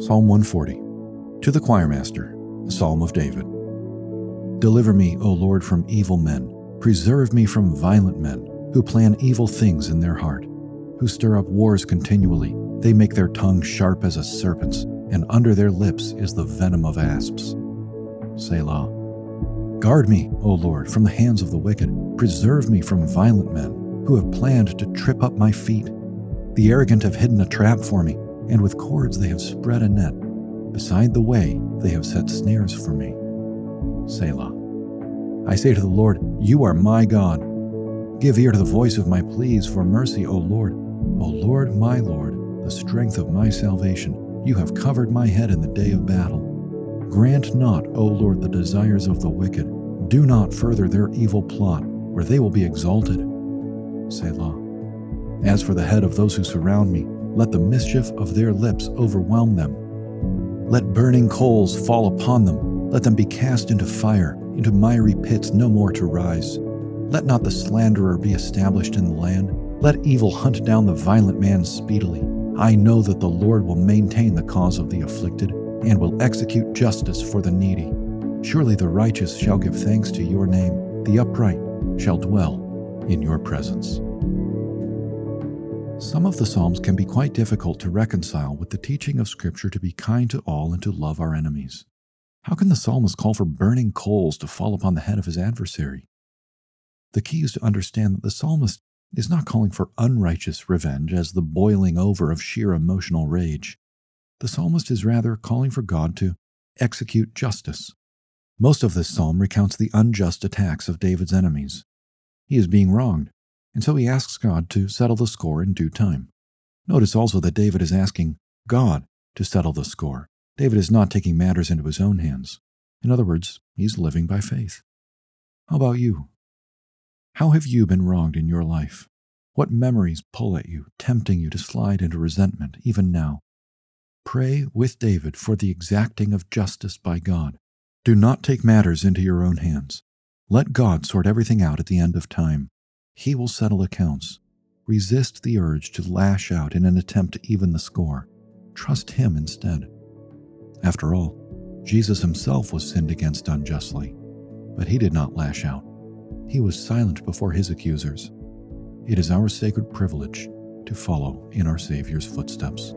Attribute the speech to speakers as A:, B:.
A: Psalm 140 To the choirmaster, a psalm of David. Deliver me, O Lord, from evil men. Preserve me from violent men who plan evil things in their heart, who stir up wars continually. They make their tongue sharp as a serpent's, and under their lips is the venom of asps. Selah. Guard me, O Lord, from the hands of the wicked. Preserve me from violent men who have planned to trip up my feet. The arrogant have hidden a trap for me and with cords they have spread a net. Beside the way they have set snares for me. Selah. I say to the Lord, You are my God. Give ear to the voice of my pleas for mercy, O Lord. O Lord, my Lord, the strength of my salvation, you have covered my head in the day of battle. Grant not, O Lord, the desires of the wicked. Do not further their evil plot, or they will be exalted. Selah. As for the head of those who surround me, let the mischief of their lips overwhelm them. Let burning coals fall upon them. Let them be cast into fire, into miry pits, no more to rise. Let not the slanderer be established in the land. Let evil hunt down the violent man speedily. I know that the Lord will maintain the cause of the afflicted and will execute justice for the needy. Surely the righteous shall give thanks to your name, the upright shall dwell in your presence. Some of the Psalms can be quite difficult to reconcile with the teaching of Scripture to be kind to all and to love our enemies. How can the psalmist call for burning coals to fall upon the head of his adversary? The key is to understand that the psalmist is not calling for unrighteous revenge as the boiling over of sheer emotional rage. The psalmist is rather calling for God to execute justice. Most of this psalm recounts the unjust attacks of David's enemies. He is being wronged, and so he asks God to settle the score in due time. Notice also that David is asking God to settle the score. David is not taking matters into his own hands. In other words, he's living by faith. How about you? How have you been wronged in your life? What memories pull at you, tempting you to slide into resentment even now? Pray with David for the exacting of justice by God. Do not take matters into your own hands. Let God sort everything out at the end of time. He will settle accounts. Resist the urge to lash out in an attempt to even the score. Trust Him instead. After all, Jesus himself was sinned against unjustly, but he did not lash out. He was silent before his accusers. It is our sacred privilege to follow in our Savior's footsteps.